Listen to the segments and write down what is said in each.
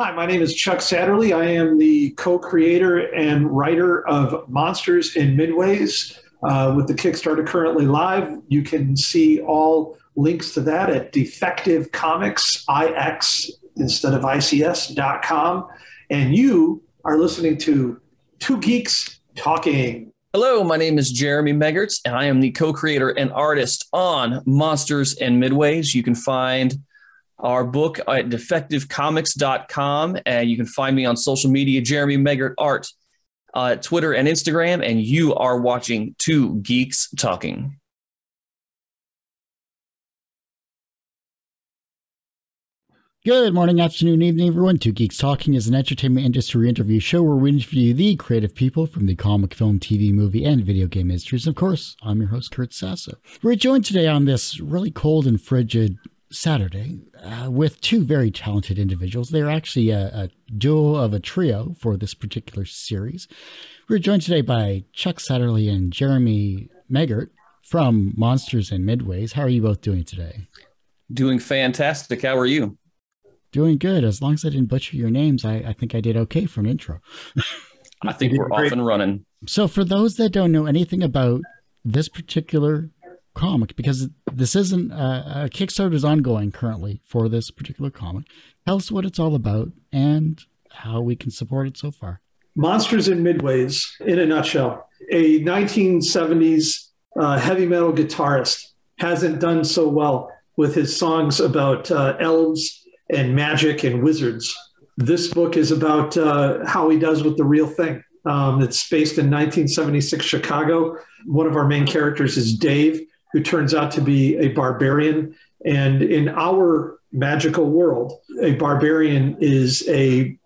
Hi, my name is Chuck Satterlee. I am the co creator and writer of Monsters in Midways. Uh, with the Kickstarter currently live, you can see all links to that at Defective Comics, IX instead of ICS.com. And you are listening to Two Geeks Talking. Hello, my name is Jeremy Megert, and I am the co creator and artist on Monsters and Midways. You can find our book at defectivecomics.com. And you can find me on social media, Jeremy Megert Art, uh, Twitter and Instagram. And you are watching Two Geeks Talking. Good morning, afternoon, evening, everyone. Two Geeks Talking is an entertainment industry interview show where we interview the creative people from the comic, film, TV, movie, and video game industries. Of course, I'm your host, Kurt Sasso. We're joined today on this really cold and frigid Saturday uh, with two very talented individuals. They're actually a, a, duo of a trio for this particular series. We're joined today by Chuck Satterlee and Jeremy Megert from Monsters and Midways. How are you both doing today? Doing fantastic. How are you? Doing good. As long as I didn't butcher your names, I, I think I did okay for an intro. I think we're off and running. So, for those that don't know anything about this particular comic because this isn't uh, a Kickstarter is ongoing currently for this particular comic. Tell us what it's all about and how we can support it so far. Monsters in Midways, in a nutshell, a 1970s uh, heavy metal guitarist hasn't done so well with his songs about uh, elves and magic and wizards. This book is about uh, how he does with the real thing. Um, it's based in 1976 Chicago. One of our main characters is Dave who turns out to be a barbarian. And in our magical world, a barbarian is a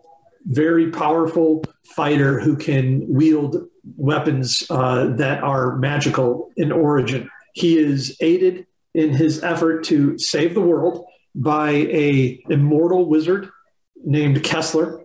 very powerful fighter who can wield weapons uh, that are magical in origin. He is aided in his effort to save the world by a immortal wizard named Kessler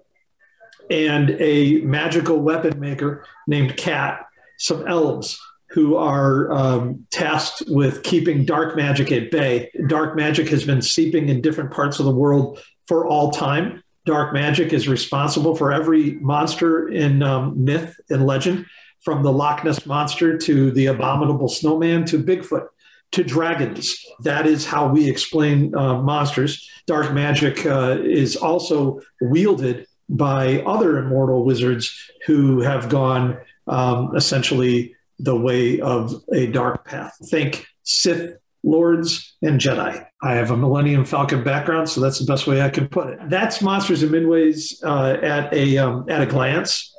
and a magical weapon maker named Cat, some elves who are um, tasked with keeping dark magic at bay. Dark magic has been seeping in different parts of the world for all time. Dark magic is responsible for every monster in um, myth and legend, from the Loch Ness monster to the abominable snowman to Bigfoot to dragons. That is how we explain uh, monsters. Dark magic uh, is also wielded by other immortal wizards who have gone um, essentially the way of a dark path. Think Sith lords and Jedi. I have a Millennium Falcon background, so that's the best way I can put it. That's Monsters and Midways uh, at a um, at a glance.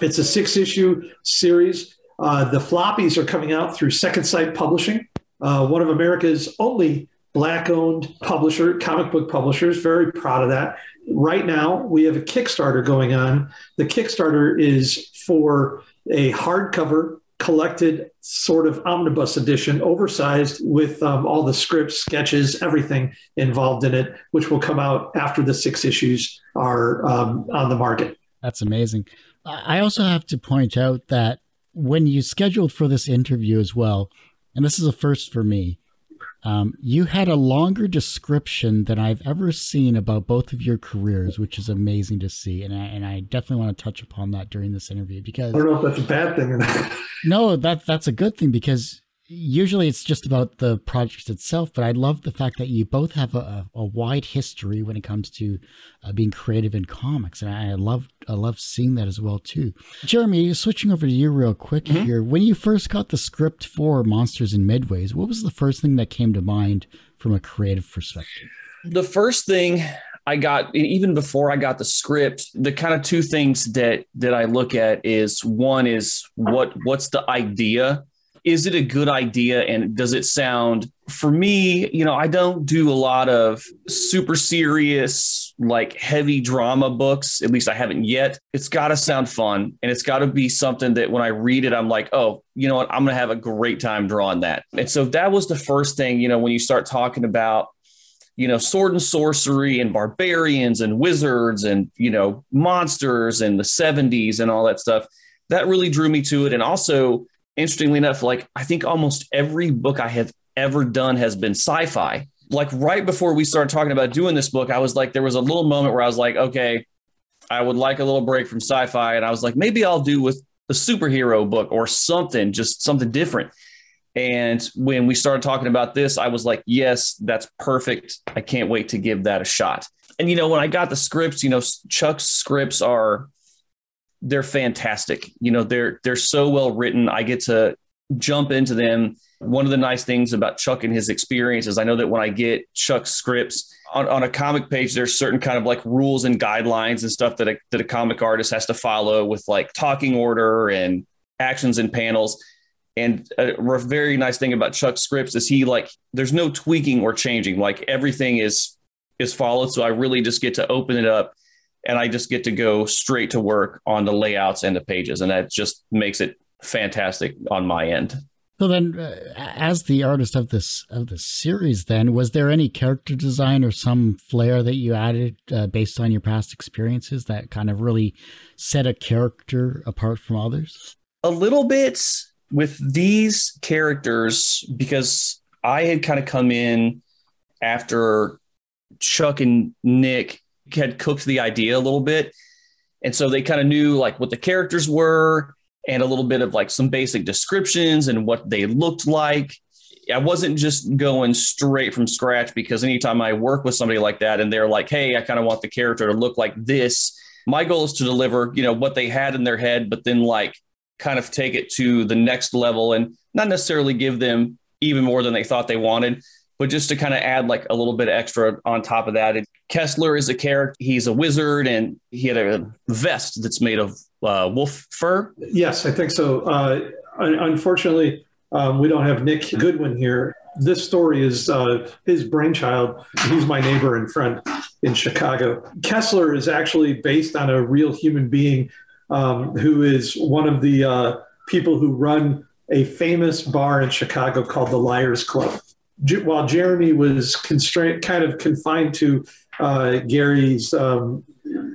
It's a six issue series. Uh, the floppies are coming out through Second Sight Publishing, uh, one of America's only black owned publisher, comic book publishers. Very proud of that. Right now, we have a Kickstarter going on. The Kickstarter is for a hardcover collected sort of omnibus edition, oversized with um, all the scripts, sketches, everything involved in it, which will come out after the six issues are um, on the market. That's amazing. I also have to point out that when you scheduled for this interview as well, and this is a first for me, um, you had a longer description than I've ever seen about both of your careers, which is amazing to see. And I, and I definitely want to touch upon that during this interview because I don't know if that's a bad thing or not. no, that that's a good thing because usually it's just about the project itself, but I love the fact that you both have a, a wide history when it comes to uh, being creative in comics, and I love I love seeing that as well too. Jeremy, switching over to you real quick mm-hmm. here. When you first got the script for Monsters in Midways, what was the first thing that came to mind from a creative perspective? The first thing I got even before I got the script, the kind of two things that that I look at is one is what what's the idea is it a good idea? And does it sound for me you know i don't do a lot of super serious like heavy drama books at least i haven't yet. It's got to sound fun and it's got to be something that when i read it i'm like oh you know what? I'm going to have a great time drawing that. And so that was the first thing you know when you start talking about you know sword and sorcery and barbarians and wizards and you know monsters and the 70s and all that stuff that really drew me to it. And also interestingly enough, like I think almost every book I have ever done has been sci-fi. like right before we started talking about doing this book, I was like, there was a little moment where I was like, okay, I would like a little break from sci-fi, and I was like, maybe I'll do with a superhero book or something, just something different. And when we started talking about this, I was like, yes, that's perfect. I can't wait to give that a shot. And you know, when I got the scripts, you know, Chuck's scripts are they're fantastic. You know, they're they're so well written. I get to jump into them. One of the nice things about Chuck and his experience is I know that when I get Chuck's scripts on, on a comic page, there's certain kind of like rules and guidelines and stuff that a, that a comic artist has to follow with like talking order and actions and panels. And a very nice thing about Chuck's scripts is he like there's no tweaking or changing. Like everything is is followed. So I really just get to open it up and I just get to go straight to work on the layouts and the pages, and that just makes it fantastic on my end. So then, uh, as the artist of this of this series, then was there any character design or some flair that you added uh, based on your past experiences that kind of really set a character apart from others? A little bit with these characters because I had kind of come in after Chuck and Nick had cooked the idea a little bit, and so they kind of knew like what the characters were and a little bit of like some basic descriptions and what they looked like. I wasn't just going straight from scratch because anytime I work with somebody like that and they're like, hey, I kind of want the character to look like this, my goal is to deliver, you know, what they had in their head, but then like kind of take it to the next level and not necessarily give them even more than they thought they wanted, but just to kind of add like a little bit extra on top of that. Kessler is a character, he's a wizard and he had a vest that's made of uh, wolf fur? Yes, I think so. Uh, unfortunately, um, we don't have Nick Goodwin here. This story is uh, his brainchild. He's my neighbor and friend in Chicago. Kessler is actually based on a real human being um, who is one of the uh, people who run a famous bar in Chicago called the Liars Club. While Jeremy was constrained, kind of confined to uh, Gary's um,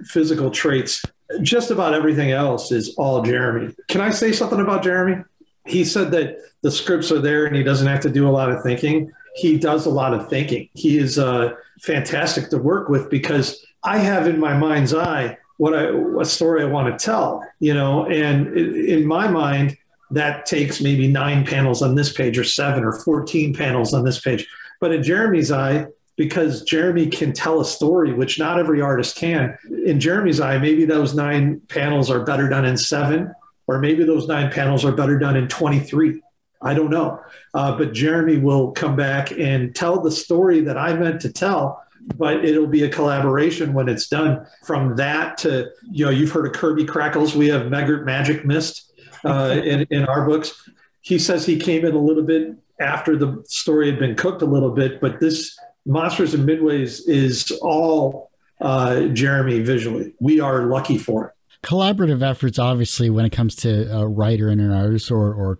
physical traits, just about everything else is all Jeremy. Can I say something about Jeremy? He said that the scripts are there and he doesn't have to do a lot of thinking. He does a lot of thinking. He is uh, fantastic to work with because I have in my mind's eye what I what story I want to tell, you know, and in my mind that takes maybe nine panels on this page or seven or 14 panels on this page. But in Jeremy's eye, because Jeremy can tell a story, which not every artist can. In Jeremy's eye, maybe those nine panels are better done in seven, or maybe those nine panels are better done in 23. I don't know. Uh, but Jeremy will come back and tell the story that I meant to tell, but it'll be a collaboration when it's done. From that to, you know, you've heard of Kirby Krackles. We have Magic Mist uh, in, in our books. He says he came in a little bit after the story had been cooked a little bit, but this Monsters and Midways is all uh, Jeremy visually. We are lucky for it. Collaborative efforts, obviously, when it comes to a writer and an artist or, or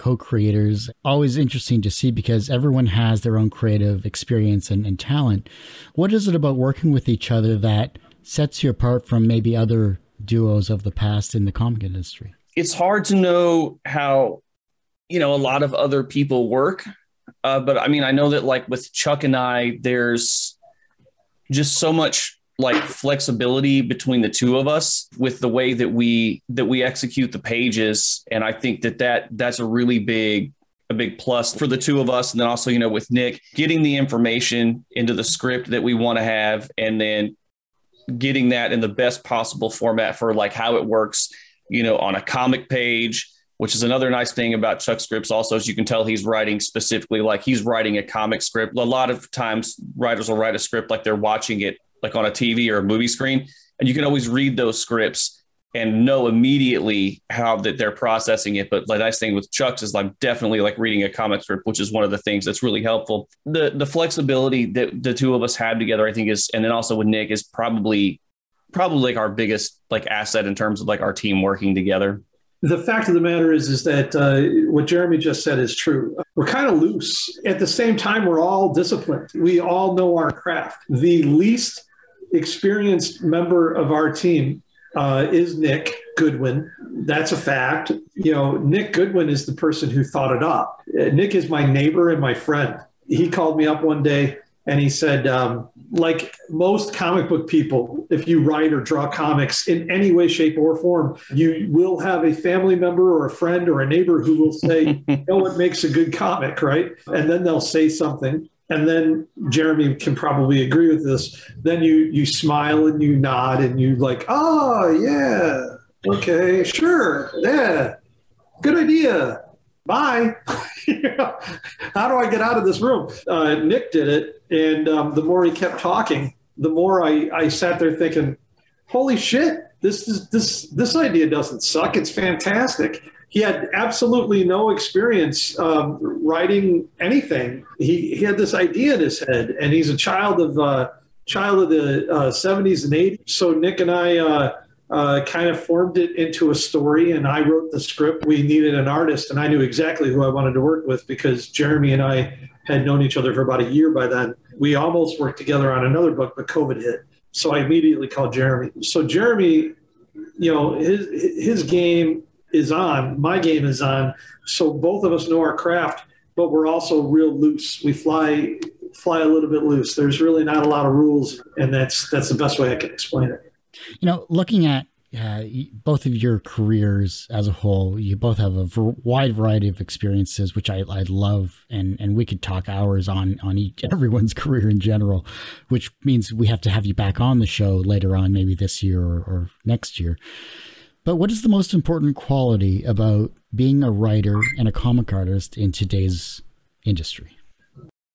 co-creators always interesting to see because everyone has their own creative experience and, and, talent what is it about working with each other that sets you apart from maybe other duos of the past in the comic industry it's hard to know how you know a lot of other people work. Uh, but I mean, I know that like with Chuck and I, there's just so much like flexibility between the two of us with the way that we that we execute the pages, and I think that that that's a really big a big plus for the two of us. And then also you know with nick getting the information into the script that we want to have and then getting that in the best possible format for like how it works you know on a comic page which is another nice thing about Chuck scripts also as you can tell he's writing specifically like he's writing a comic script. A lot of times writers will write a script like they're watching it like on a TV or a movie screen and you can always read those scripts and know immediately how that they're processing it. But the nice thing with Chuck's is I'm definitely like reading a comic script, which is one of the things that's really helpful. The the flexibility that the two of us have together, I think is, and then also with Nick is probably probably like our biggest like asset in terms of like our team working together. The fact of the matter is is that uh, what jeremy just said is true. We're kind of loose. At the same time we're all disciplined. We all know our craft. The least experienced member of our team uh, is nick goodwin. That's a fact. You know nick goodwin is the person who thought it up. Nick is my neighbor and my friend. He called me up one day and he said, um, like most comic book people, if you write or draw comics in any way, shape, or form, you will have a family member or a friend or a neighbor who will say, you know what makes a good comic, right? And then they'll say something. And then Jeremy can probably agree with this. Then you you smile and you nod and you like, oh yeah, okay, sure, yeah, good idea bye. How do I get out of this room? Uh, Nick did it. And um, the more he kept talking, the more I, I sat there thinking, holy shit, this is this this idea doesn't suck. It's fantastic. He had absolutely no experience um, writing anything. He, he had this idea in his head, and he's a child of uh, child of the uh, 70s and 80s. So Nick and I uh, kind of formed it into a story and I wrote the script. We needed an artist and I knew exactly who I wanted to work with because Jeremy and I had known each other for about a year by then. We almost worked together on another book, but COVID hit. So I immediately called Jeremy. So Jeremy, you know, his his game is on, my game is on. So both of us know our craft, but we're also real loose. We fly fly a little bit loose. There's really not a lot of rules, and that's that's the best way I can explain it. You know, looking at uh, both of your careers as a whole, you both have a wide variety of experiences, which I, I love, and and we could talk hours on on each everyone's career in general, which means we have to have you back on the show later on, maybe this year or, or next year. But what is the most important quality about being a writer and a comic artist in today's industry?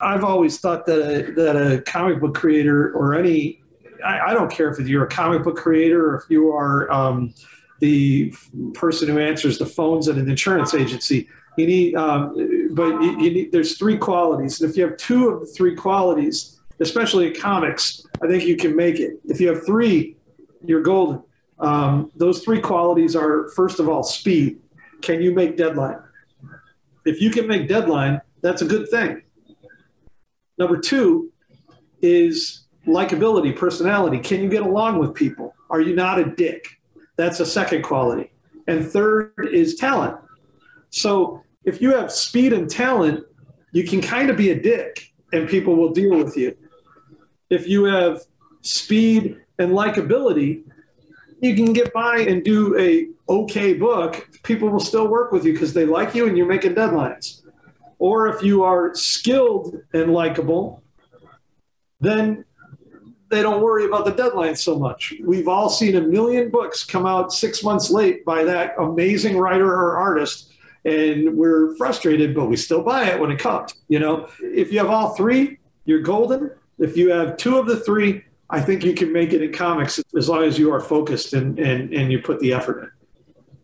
I've always thought that a, that a comic book creator or any I, I, don't care if you're a comic book creator or if you are um, the person who answers the phones at an insurance agency. You need, um, but you, you need, there's three qualities. And if you have two of the three qualities, especially in comics, I think you can make it. If you have three, you're golden. Um, those three qualities are first of all, speed. Can you make deadline? If you can make deadline, that's a good thing. Number two is likability, personality. Can you get along with people? Are you not a dick? That's a second quality. And third is talent. So if you have speed and talent, you can kind of be a dick and people will deal with you. If you have speed and likability, you can get by and do a okay book. People will still work with you because they like you and you're making deadlines. Or if you are skilled and likable, then they don't worry about the deadline so much. We've all seen a million books come out six months late by that amazing writer or artist, and we're frustrated, but we still buy it when it comes. You know, if you have all three, you're golden. If you have two of the three, I think you can make it in comics as long as you are focused and, and, and you put the effort in.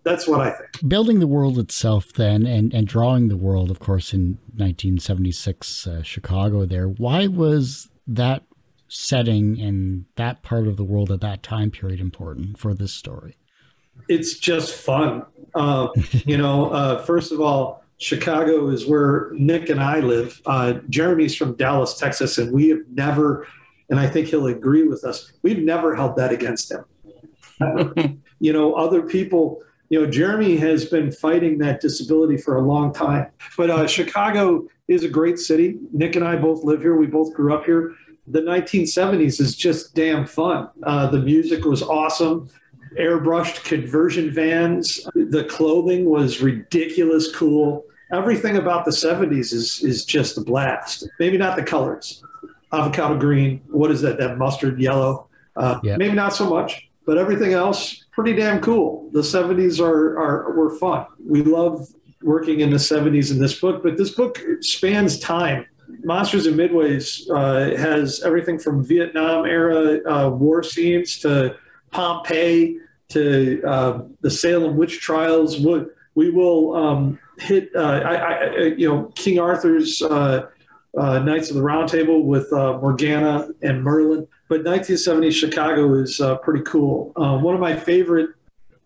That's what I think. Building the world itself, then, and, and drawing the world, of course, in 1976 uh, Chicago, there, why was that setting in that part of the world at that time period important for this story? It's just fun. Uh, you know, uh, first of all, Chicago is where Nick and I live. Uh, Jeremy's from Dallas, Texas, and we have never, and I think he'll agree with us, we've never held that against him. you know, other people, you know, Jeremy has been fighting that disability for a long time. But uh, Chicago is a great city. Nick and I both live here. We both grew up here the 1970s is just damn fun. Uh, the music was awesome. Airbrushed conversion vans. The clothing was ridiculous cool. Everything about the 70s is is just a blast. Maybe not the colors. Avocado green. What is that? That mustard yellow. Uh, yep. Maybe not so much, but everything else pretty damn cool. The 70s are are were fun. We love working in the 70s in this book, but this book spans time Monsters and Midways uh, has everything from Vietnam era uh, war scenes to Pompeii to uh, the Salem witch trials. We, we will um, hit, uh, I, I, you know, King Arthur's uh, uh, Knights of the Round Table with Morgana and Merlin. But 1970 Chicago is pretty cool. one of my favorite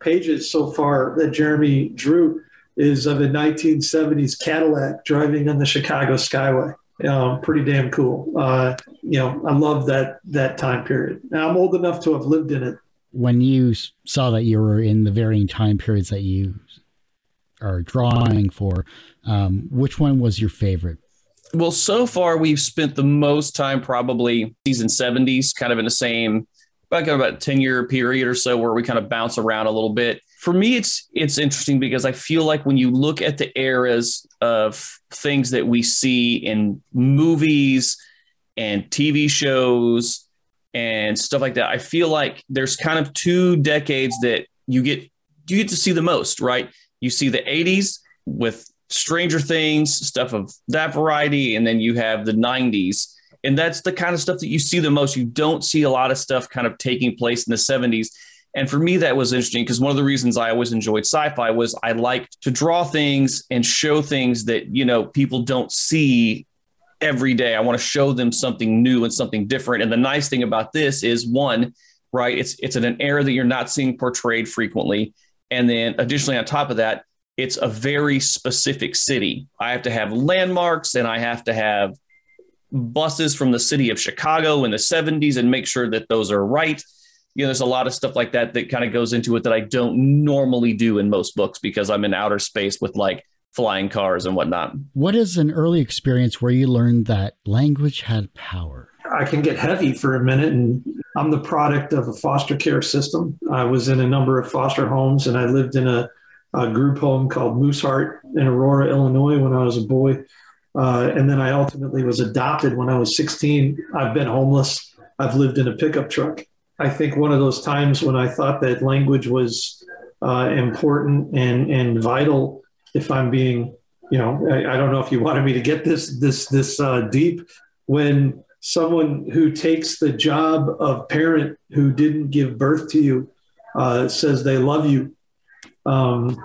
pages so far that Jeremy drew is of a 1970s Cadillac driving on the Chicago Skyway um, pretty damn cool. Uh, you know, I love that that time period. Now, I'm old enough to have lived in it. When you saw that you were in the varying time periods that you are drawing for, um, which one was your favorite? Well, so far we've spent the most time probably season 70s, kind of in the same back about 10 year period or so where we kind of bounce around a little bit. For me, it's it's interesting because I feel like when you look at the eras of things that we see in movies and TV shows and stuff like that, I feel like there's kind of two decades that you get you get to see the most, right? You see the 80s with Stranger Things, stuff of that variety, and then you have the 90s. And that's the kind of stuff that you see the most. You don't see a lot of stuff kind of taking place in the 70s. And for me, that was interesting because one of the reasons I always enjoyed sci-fi was I liked to draw things and show things that, you know, people don't see every day. I want to show them something new and something different. And the nice thing about this is one, right? It's it's an era that you're not seeing portrayed frequently. And then additionally, on top of that, it's a very specific city. I have to have landmarks and I have to have buses from the city of Chicago in the 70s and make sure that those are right. You know, there's a lot of stuff like that that kind of goes into it that I don't normally do in most books because I'm in outer space with like flying cars and whatnot. What is an early experience where you learned that language had power? I can get heavy for a minute. And I'm the product of a foster care system. I was in a number of foster homes and I lived in a a group home called Mooseheart in Aurora, Illinois, when I was a boy. Uh, and then I ultimately was adopted when I was 16. I've been homeless. I've lived in a pickup truck. I think one of those times when I thought that language was uh, important and, and vital, if I'm being, you know, I, I, don't know if you wanted me to get this this this uh, deep, when someone who takes the job of parent who didn't give birth to you uh, says they love you um,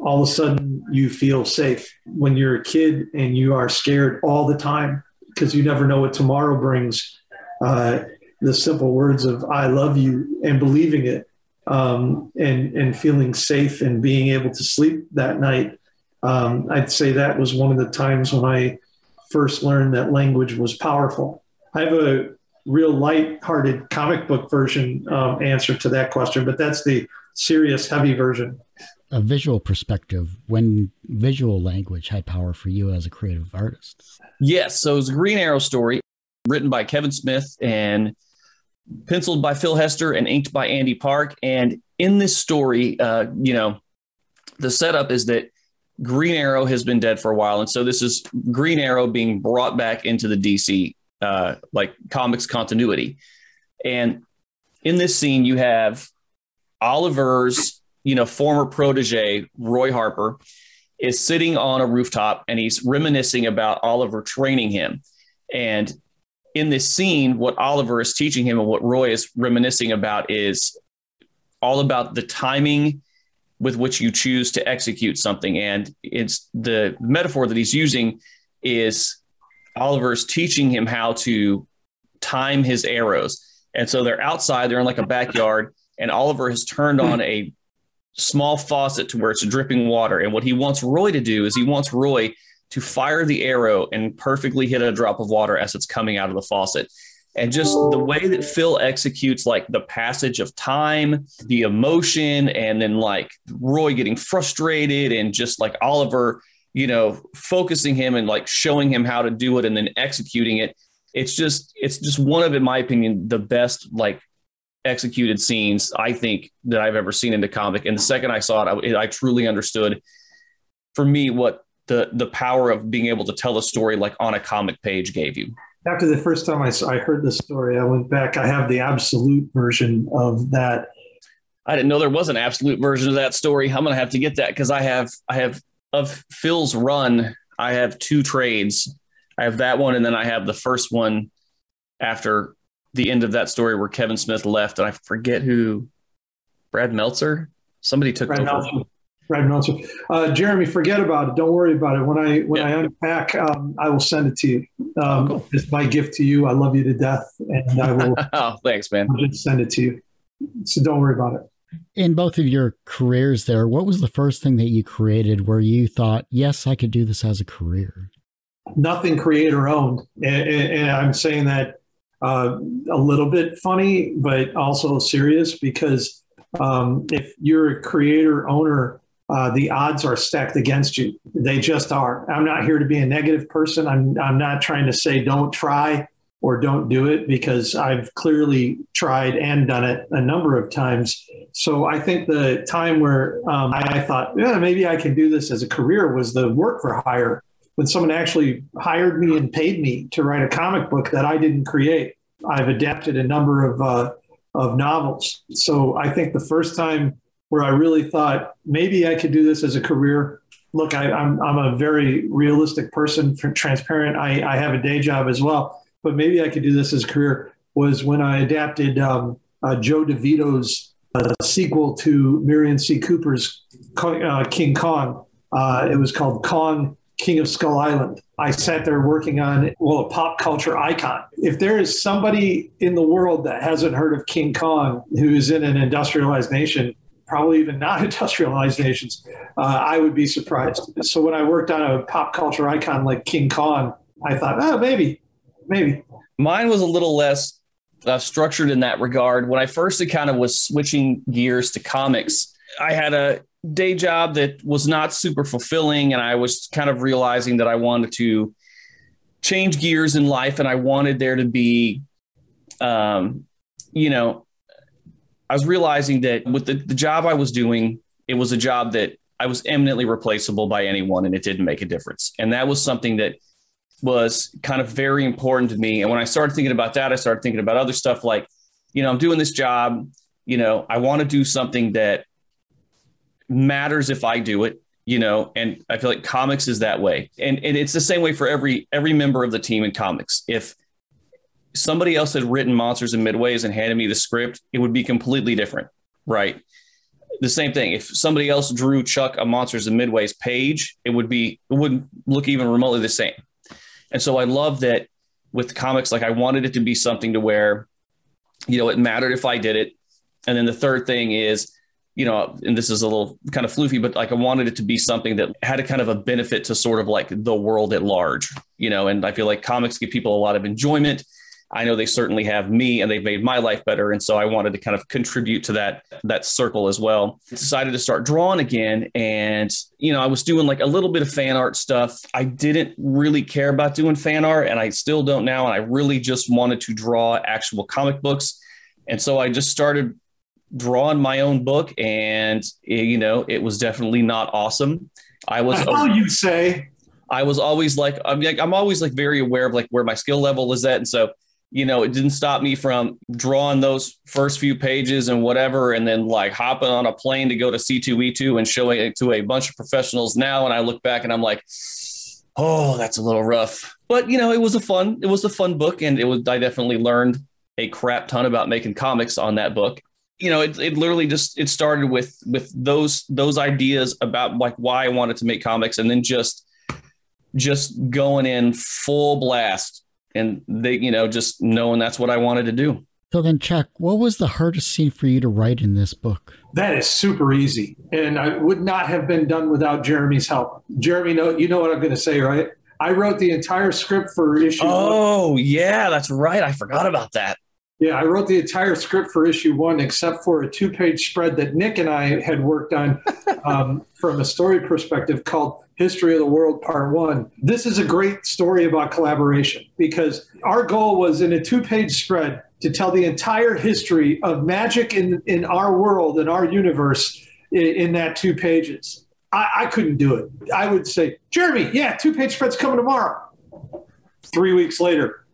all of a sudden you feel safe when you're a kid and you are scared all the time because you never know what tomorrow brings. The simple words of "I love you" and believing it, um, and and feeling safe and being able to sleep that night. Um, I'd say that was one of the times when I first learned that language was powerful. I have a real light-hearted comic book version um, answer to that question, but that's the serious, heavy version. A visual perspective, when visual language had power for you as a creative artist. Yes. So it's a Green Arrow story written by Kevin Smith and penciled by Phil Hester and inked by Andy Park. And in this story, uh, you know, the setup is that Green Arrow has been dead for a while. And so this is Green Arrow being brought back into the DC uh, like comics continuity. And in this scene, you have Oliver's, you know, former protege, Roy Harper, is sitting on a rooftop and he's reminiscing about Oliver training him. And in this scene, what Oliver is teaching him and what Roy is reminiscing about is all about the timing with which you choose to execute something. And it's the metaphor that he's using is Oliver's teaching him how to time his arrows. And so they're outside, they're in like a backyard, and Oliver has turned on a small faucet to where it's dripping water. And what he wants Roy to do is he wants Roy to fire the arrow and perfectly hit a drop of water as it's coming out of the faucet. And just the oh. way that Phil executes like the passage of time, the emotion, and then like Roy getting frustrated and just like Oliver, you know, focusing him and like showing him how to do it and then executing it. It's just, it's just one of, in my opinion, the best like executed scenes I think that I've ever seen in the comic. And the second I saw it, I, I truly understood for me what the the power of being able to tell a story like on a comic page gave you. After the first time I, I heard the story, I went back. I have the absolute version of that. I didn't know there was an absolute version of that story. I'm gonna have to get that because I have I have of Phil's run. I have two trades. I have that one, and then I have the first one after the end of that story where Kevin Smith left, and I forget who, Brad Meltzer. Somebody took Brad over. Meltzer. Brad Meltzer. Uh, Jeremy, forget about it. Don't worry about it. When I when yeah. I unpack, um, I will send it to you. Um, oh, cool. It's my gift to you. I love you to death, and I will. oh, thanks, man. I'll just send it to you. So don't worry about it. In both of your careers, there, what was the first thing that you created where you thought, "Yes, I could do this as a career"? Nothing creator owned, and, and, and I'm saying that uh, a little bit funny, but also serious because um, if you're a creator owner, uh, the odds are stacked against you. They just are. I'm not here to be a negative person. I'm, I'm not trying to say don't try or don't do it because I've clearly tried and done it a number of times. So I think the time where um, I thought, yeah, maybe I can do this as a career was the work for hire when someone actually hired me and paid me to write a comic book that I didn't create. I've adapted a number of uh, of novels. So I think the first time where I really thought maybe I could do this as a career. Look, I, am I'm, I'm a very realistic person, transparent. I, I have a day job as well, but maybe I could do this as a career. Was when I adapted um, uh, Joe DeVito's uh, sequel to Merian C. Cooper's uh, King Kong. Uh, it was called Kong King of Skull Island. I sat there working on, well, a pop culture icon. If there is somebody in the world that hasn't heard of King Kong who's in an industrialized nation, probably even not industrialized nations, uh, I would be surprised. So when I worked on a pop culture icon like King Kong, I thought, oh, maybe, maybe. Mine was a little less uh, structured in that regard. When I first kind of was switching gears to comics, I had a day job that was not super fulfilling. And I was kind of realizing that I wanted to change gears in life and I wanted there to be, um, you know, I was realizing that with the, the job I was doing, it was a job that I was eminently replaceable by anyone and it didn't make a difference. And that was something that was kind of very important to me. And when I started thinking about that, I started thinking about other stuff like, you know, I'm doing this job, you know, I want to do something that matters if I do it, you know, and I feel like comics is that way. And and it's the same way for every every member of the team in comics. If somebody else had written Monsters and Midways and handed me the script, it would be completely different, right? The same thing. If somebody else drew Chuck a Monsters and Midways page, it would be it wouldn't look even remotely the same. And so I love that with comics, like I wanted it to be something to where, you know, it mattered if I did it. And then the third thing is you know, and this is a little kind of floofy, but like I wanted it to be something that had a kind of a benefit to sort of like the world at large, you know, and I feel like comics give people a lot of enjoyment. I know they certainly have me and they've made my life better. And so I wanted to kind of contribute to that, that circle as well. Decided to start drawing again. And, you know, I was doing like a little bit of fan art stuff. I didn't really care about doing fan art and I still don't now. And I really just wanted to draw actual comic books. And so I just started drawing my own book, and eh, you know, it was definitely not awesome. I was. oh, you say? I was always like, I'm like, I'm always like very aware of like where my skill level is at, and so you know, it didn't stop me from drawing those first few pages and whatever, and then like hopping on a plane to go to C2E2 and showing it to a bunch of professionals now. And I look back and I'm like, oh, that's a little rough. But you know, it was a fun, it was a fun book, and it was I definitely learned a crap ton about making comics on that book you know, it, it literally just it started with with those those ideas about like why I wanted to make comics, and then just just going in full blast, and they you know just knowing that's what I wanted to do. So then, Chuck, what was the hardest scene for you to write in this book? That is super easy, and I would not have been done without Jeremy's help. Jeremy, know you know what I'm going to say, right? I wrote the entire script for issue. Oh one. yeah, that's right. I forgot about that. Yeah, I wrote the entire script for issue one, except for a two page spread that Nick and I had worked on um, from a story perspective called History of the World Part One. This is a great story about collaboration because our goal was in a two page spread to tell the entire history of magic in, in our world, in our universe, in, in that two pages. I, I couldn't do it. I would say, Jeremy, yeah, two page spread's coming tomorrow. Three weeks later,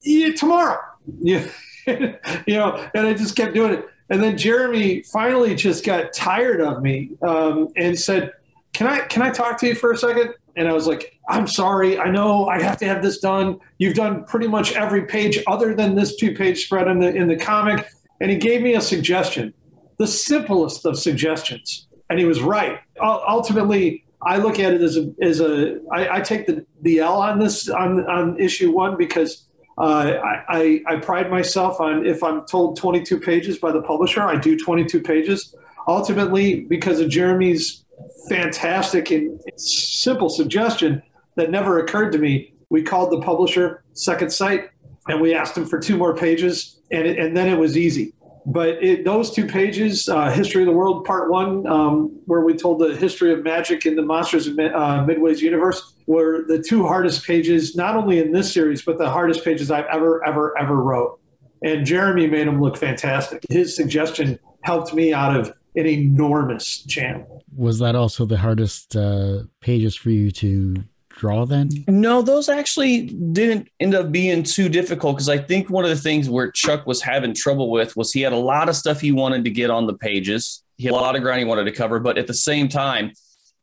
yeah, tomorrow yeah, you know, and I just kept doing it. And then Jeremy finally just got tired of me um, and said, "Can I can I talk to you for a second? And I was like, "I'm sorry. I know I have to have this done. You've done pretty much every page other than this two page spread in the in the comic." And he gave me a suggestion, the simplest of suggestions, and he was right. ultimately, I look at it as a as a I, I take the the L on this on on issue one because uh, I, I, pride myself on if I'm told 22 pages by the publisher, I do 22 pages. Ultimately, because of Jeremy's fantastic and simple suggestion that never occurred to me, we called the publisher Second Sight and we asked him for two more pages, and, it, and then it was easy. But it, those two pages, uh, History of the World, Part One, um, where we told the history of magic in the Monsters of uh, Midway's universe, were the two hardest pages, not only in this series, but the hardest pages I've ever, ever, ever wrote. And Jeremy made them look fantastic. His suggestion helped me out of an enormous jam. Was that also the hardest uh, pages for you to draw then? No, those actually didn't end up being too difficult because I think one of the things where Chuck was having trouble with was he had a lot of stuff he wanted to get on the pages. He had a lot of ground he wanted to cover, but at the same time,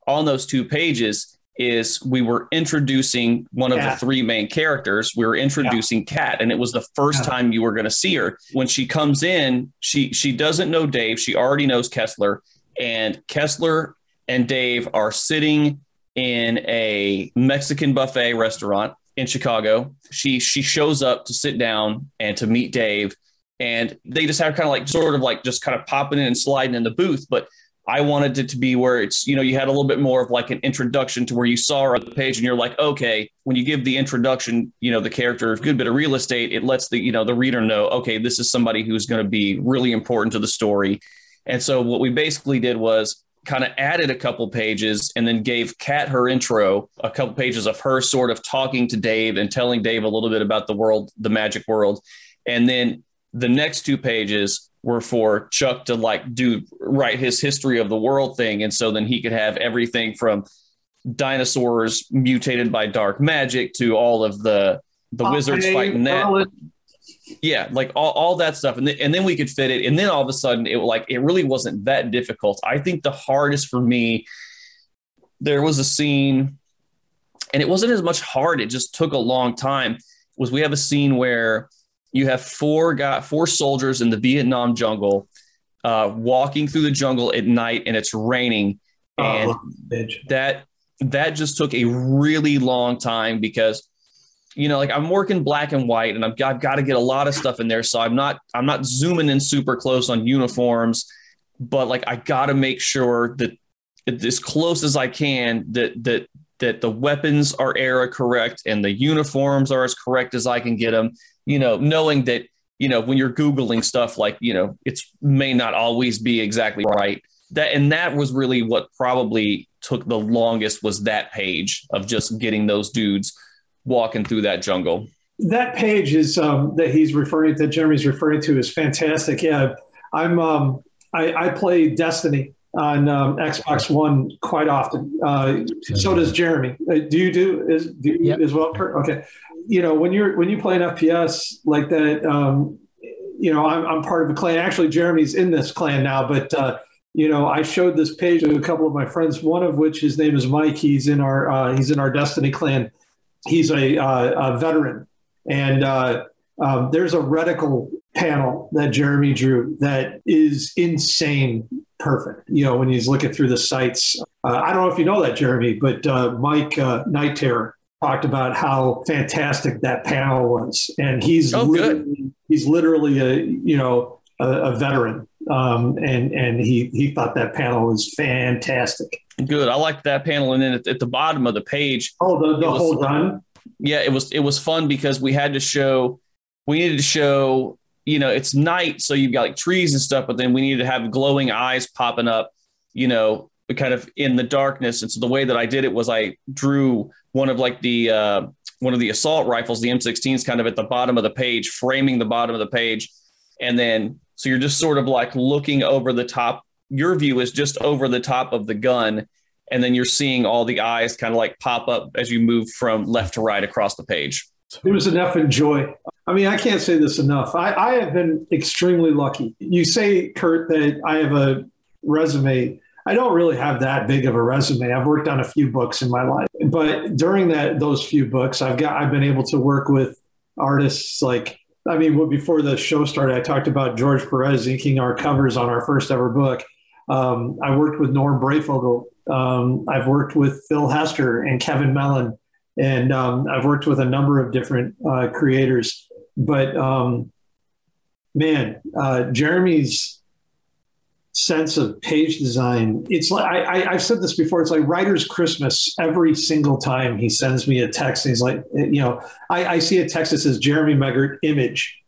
on those two pages is we were introducing one of Kat. the three main characters. We were introducing yeah. Kat, and it was the first yeah. time you were going to see her. When she comes in, she she doesn't know Dave. She already knows Kessler, and Kessler and Dave are sitting in a Mexican buffet restaurant in Chicago. She she shows up to sit down and to meet Dave, and they just have kind of like sort of like just kind of popping in and sliding in the booth. But I wanted it to be where it's you know you had a little bit more of like an introduction to where you saw her on the page and you're like okay when you give the introduction you know the character a good bit of real estate it lets the you know the reader know okay this is somebody who's going to be really important to the story. And so what we basically did was kind of added a couple pages and then gave Kat her intro, a couple pages of her sort of talking to Dave and telling Dave a little bit about the world, the magic world. And then the next two pages were for Chuck to like do write his history of the world thing. And so then he could have everything from dinosaurs mutated by dark magic to all of the the wizards fighting that yeah like all, all that stuff and, th- and then we could fit it and then all of a sudden it like it really wasn't that difficult. I think the hardest for me there was a scene and it wasn't as much hard it just took a long time was we have a scene where you have four got four soldiers in the vietnam jungle uh, walking through the jungle at night and it's raining and oh, that that just took a really long time because you know, like I'm working black and white and I've got, I've got to get a lot of stuff in there. So I'm not, I'm not zooming in super close on uniforms, but like I got to make sure that as close as I can that, that, that the weapons are era correct and the uniforms are as correct as I can get them, you know, knowing that, you know, when you're Googling stuff, like, you know, it's may not always be exactly right. That, and that was really what probably took the longest was that page of just getting those dudes walking through that jungle. That page is um, that he's referring to that Jeremy's referring to is fantastic. Yeah, I'm um, I, I play Destiny on um, Xbox One quite often. Uh, so does Jeremy. Uh, do you do is do you yep. as well? Kurt? Okay. You know when you're when you play an FPS like that, um, you know I'm, I'm part of a clan. Actually, Jeremy's in this clan now, but. Uh, you know, I showed this page to a couple of my friends. One of which his name is Mike. He's in our uh, he's in our Destiny clan, he's a, uh, a veteran, and uh, um, there's a reticle panel that Jeremy drew that is insane, perfect. You know, when he's looking through the sights, uh, I don't know if you know that, Jeremy, but uh, Mike uh, Night Terror talked about how fantastic that panel was, and he's oh, literally, he's literally a you know a, a veteran, um, and and he he thought that panel was fantastic. Good. I like that panel, and then at, at, the bottom of the page. Oh, the, the was, whole run. Yeah, it was it was fun because we had to show, we needed to show, you know, it's night, so you've got like trees and stuff, but then we needed to have glowing eyes popping up, you know, kind of in the darkness. And so the way that I did it was I drew one of like the uh, one of the assault rifles, the M16s, kind of at the bottom of the page, framing the bottom of the page, and then so you're just sort of like looking over the top your view is just over the top of the gun and then you're seeing all the eyes kind of like pop up as you move from left to right across the page it was enough joy. i mean i can't say this enough I, I have been extremely lucky you say kurt that i have a resume I don't really have that big of a resume. I've worked on a few books in my life, but during that those few books, I've got I've been able to work with artists like I mean, before the show started, I talked about George Perez inking our covers on our first ever book. Um, I worked with Norm Breyfogle. Um, I've worked with Phil Hester and Kevin Mellon, and um, I've worked with a number of different uh, creators. But um, man, uh, Jeremy's sense of page design. It's like I, have said this before. It's like writer's Christmas. Every single time he sends me a text, he's like, you know, I, I see a text that says Jeremy Megert image,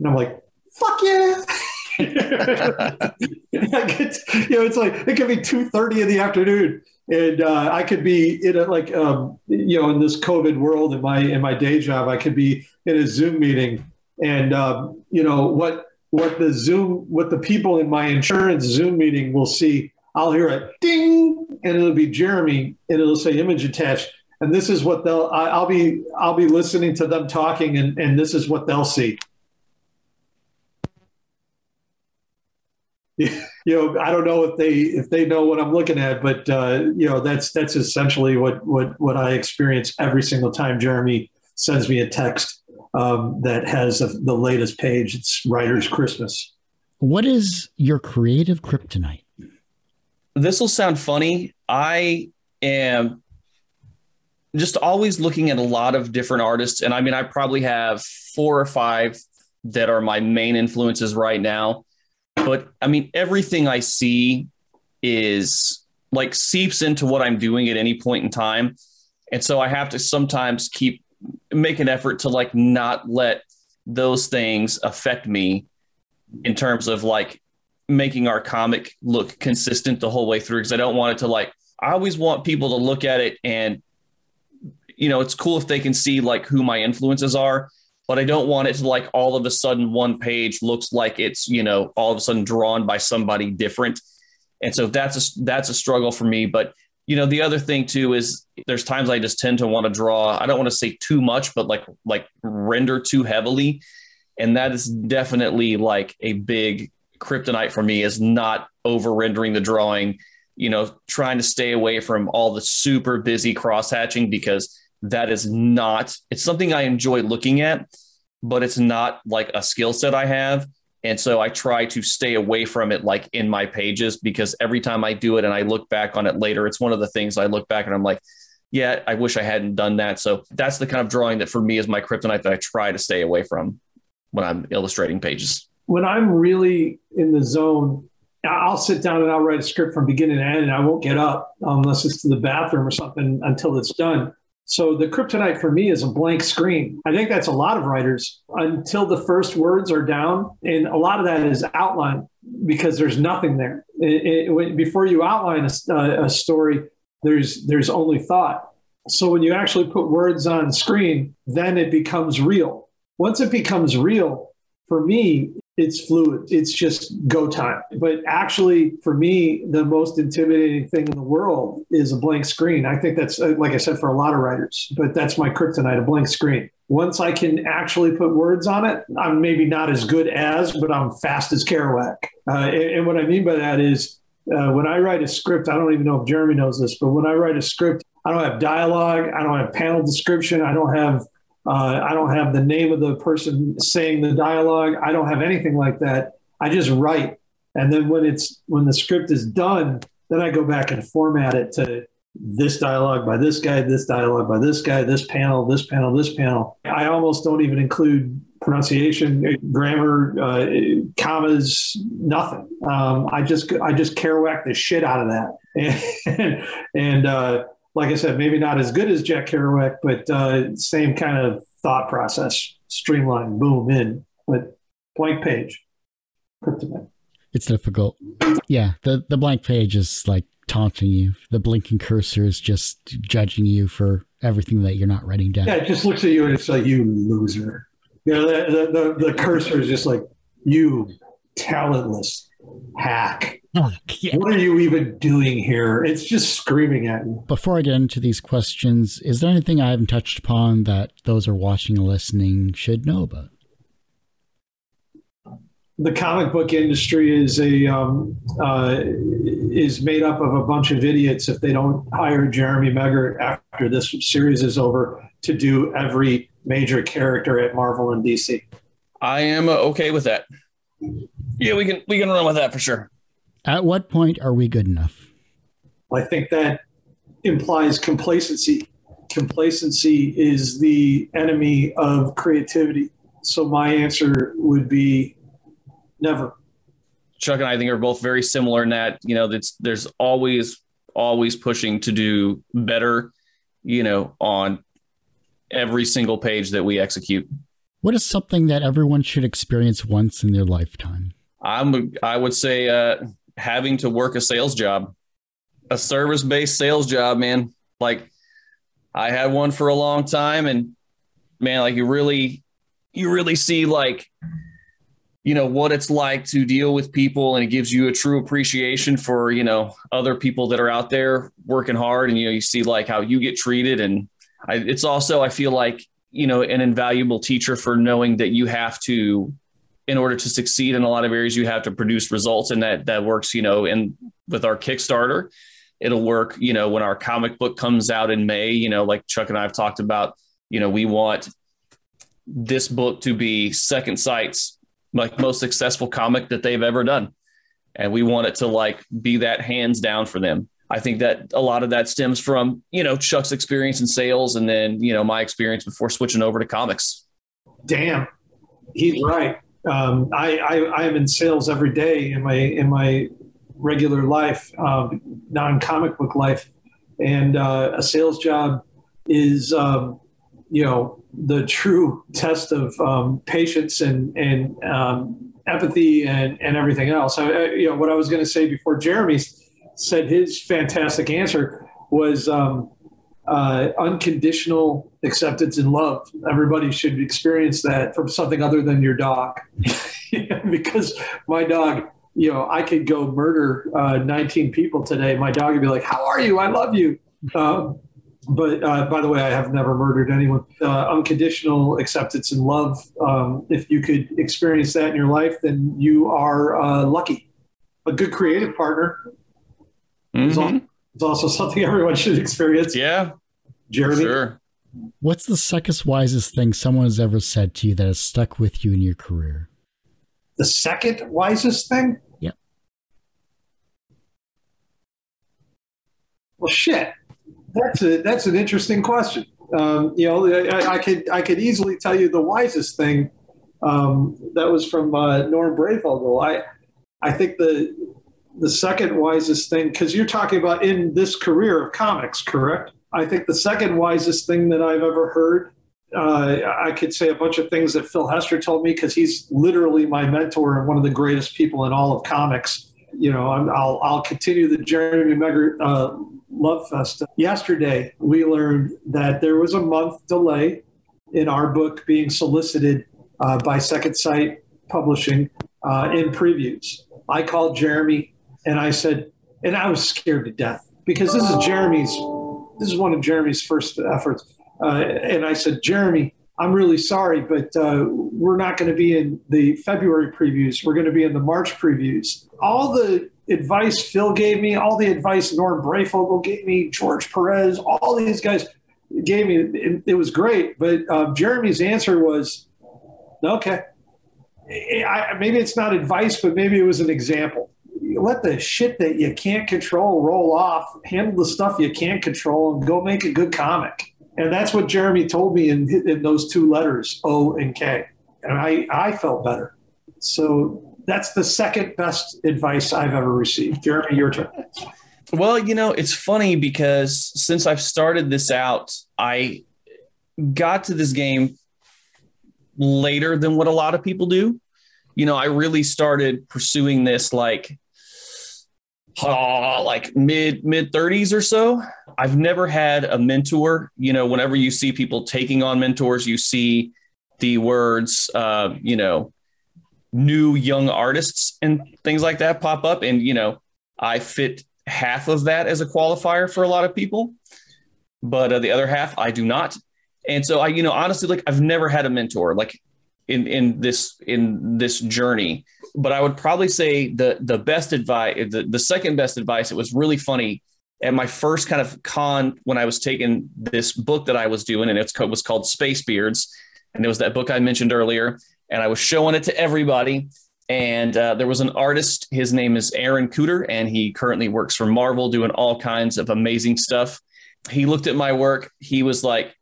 and I'm like, fuck yeah. you know, it's like it could be two thirty in the afternoon, and uh, I could be in a like um, you know in this COVID world in my in my day job, I could be in a Zoom meeting, and um, you know what what the Zoom what the people in my insurance Zoom meeting will see. I'll hear a ding, and it'll be Jeremy, and it'll say image attached. And this is what they'll. I, I'll be. I'll be listening to them talking, and and this is what they'll see. you know, I don't know if they if they know what I'm looking at, but uh, you know, that's that's essentially what what what I experience every single time Jeremy sends me a text um, that has a, the latest page. It's Writer's Christmas. What is your creative kryptonite? This will sound funny. I am just always looking at a lot of different artists, and I mean, I probably have four or five that are my main influences right now but I mean, everything I see is like seeps into what I'm doing at any point in time. And so I have to sometimes keep make an effort to like not let those things affect me in terms of like making our comic look consistent the whole way through because I don't want it to like I always want people to look at it and you know it's cool if they can see like who my influences are but I don't want it to like all of a sudden one page looks like it's, you know, all of a sudden drawn by somebody different. And so that's a, that's a struggle for me. But, you know, the other thing too is there's times I just tend to want to draw, I don't want to say too much, but like, like render too heavily. And that is definitely like a big kryptonite for me is not over rendering the drawing, you know, trying to stay away from all the super busy cross hatching because that is not it's something i enjoy looking at but it's not like a skill set i have. And so i try to stay away from it like in my pages because every time i do it and i look back on it later it's one of the things i look back and i'm like yeah i wish i hadn't done that. So that's the kind of drawing that for me is my kryptonite that i try to stay away from when i'm illustrating pages. When i'm really in the zone I'll sit down and I'll write a script from beginning to end, and I won't get up unless it's to the bathroom or something until it's done. So the kryptonite for me is a blank screen. I think that's a lot of writers until the first words are down. And a lot of that is outline because there's nothing there. It, it, before you outline a, uh, a story, there's, there's only thought. So when you actually put words on screen, then it becomes real. Once it becomes real, for me, it's fluid. It's just go time. But actually, for me, the most intimidating thing in the world is a blank screen. I think that's, uh, like I said, for a lot of writers, but that's my kryptonite, a blank screen. Once I can actually put words on it, I'm maybe not as good as, but I'm fast as Kerouac. Uh, and, and, what I mean by that is uh, when I write a script, I don't even know if Jeremy knows this, but when I write a script, I don't have dialogue, I don't have panel description, I don't have uh, I don't have the name of the person saying the dialogue. I don't have anything like that. I just write, and then when it's when the script is done, then I go back and format it to this dialogue by this guy, this dialogue by this guy, this panel, this panel, this panel. I almost don't even include pronunciation, grammar, uh, commas, nothing. Um, I just I just Kerouac the shit out of that, and, and uh, like I said, maybe not as good as Jack Kerouac, but uh, same kind of thought process, streamline, boom, in, but blank page, kryptonite. It's difficult. Yeah, the the blank page is like taunting you. The blinking cursor is just judging you for everything that you're not writing down. Yeah, it just looks at you and it's like you loser. You know, the the, the, the cursor is just like you talentless hack. Yeah. What are you even doing here? It's just screaming at you. Before I get into these questions, is there anything I haven't touched upon that those are watching and listening should know about? The comic book industry is a um, uh, is made up of a bunch of idiots. If they don't hire Jeremy Megert after this series is over to do every major character at Marvel and DC, I am okay with that. Yeah, we can we can run with that for sure. At what point are we good enough? I think that implies complacency. Complacency is the enemy of creativity. So my answer would be never. Chuck and I think are both very similar in that, you know, that's there's always always pushing to do better, you know, on every single page that we execute. What is something that everyone should experience once in their lifetime? I'm I would say uh, having to work a sales job, a service based sales job, man. Like I had one for a long time, and man, like you really you really see like you know what it's like to deal with people and it gives you a true appreciation for you know other people that are out there working hard and you know you see like how you get treated and I, it's also i feel like you know an invaluable teacher for knowing that you have to in order to succeed in a lot of areas you have to produce results and that that works you know and with our kickstarter it'll work you know when our comic book comes out in may you know like chuck and i've talked about you know we want this book to be second sight's like most successful comic that they've ever done. And we want it to like be that hands down for them. I think that a lot of that stems from, you know, Chuck's experience in sales and then, you know, my experience before switching over to comics. Damn. He's right. Um, I, I, I am in sales every day in my, in my regular life, um, non-comic book life. And uh, a sales job is, um, you know the true test of um, patience and and um, empathy and and everything else. I, you know what I was going to say before Jeremy said his fantastic answer was um, uh, unconditional acceptance and love. Everybody should experience that from something other than your dog, because my dog. You know, I could go murder uh, 19 people today. My dog would be like, "How are you? I love you." Um, but uh, by the way, I have never murdered anyone. Uh, unconditional acceptance and love. Um, if you could experience that in your life, then you are uh, lucky. A good creative partner mm-hmm. is, also, is, also, something everyone should experience. Yeah, Jeremy. Sure. What's the second wisest thing someone has ever said to you that has stuck with you in your career? The second wisest thing? Yep. Well, shit. That's a that's an interesting question. Um, you know, I, I, could I could easily tell you the wisest thing. Um, that was from uh, Norm Breyfogle. I I think the the second wisest thing because you're talking about in this career of comics, correct? I think the second wisest thing that I've ever heard. Uh, I could say a bunch of things that Phil Hester told me because he's literally my mentor and one of the greatest people in all of comics. You know, i will I'll continue the Jeremy Megert uh, Love Fest. Yesterday, we learned that there was a month delay in our book being solicited uh, by Second Sight Publishing uh, in previews. I called Jeremy and I said, and I was scared to death because this is Jeremy's, this is one of Jeremy's first efforts. Uh, and I said, Jeremy, I'm really sorry, but uh, we're not going to be in the February previews. We're going to be in the March previews. All the advice Phil gave me, all the advice Norm Breyfogle gave me, George Perez, all these guys gave me. It, it was great. But uh, Jeremy's answer was, okay. I, maybe it's not advice, but maybe it was an example. Let the shit that you can't control roll off, handle the stuff you can't control, and go make a good comic. And that's what Jeremy told me in, in those two letters, O and K. And I, I felt better. So that's the second best advice I've ever received. Jeremy, your turn. Well, you know, it's funny because since I've started this out, I got to this game later than what a lot of people do. You know, I really started pursuing this like oh, like mid mid 30s or so. I've never had a mentor. You know, whenever you see people taking on mentors, you see the words, uh, you know, new young artists and things like that pop up. And, you know, I fit half of that as a qualifier for a lot of people, but uh, the other half I do not. And so I, you know, honestly, like I've never had a mentor like in, in this, in this journey, but I would probably say the, the best advice, the, the second best advice, it was really funny at my first kind of con when I was taking this book that I was doing, and it was called Space Beards. And it was that book I mentioned earlier and I was showing it to everybody. And uh, there was an artist. His name is Aaron Kuder, and he currently works for Marvel, doing all kinds of amazing stuff. He looked at my work. He was like,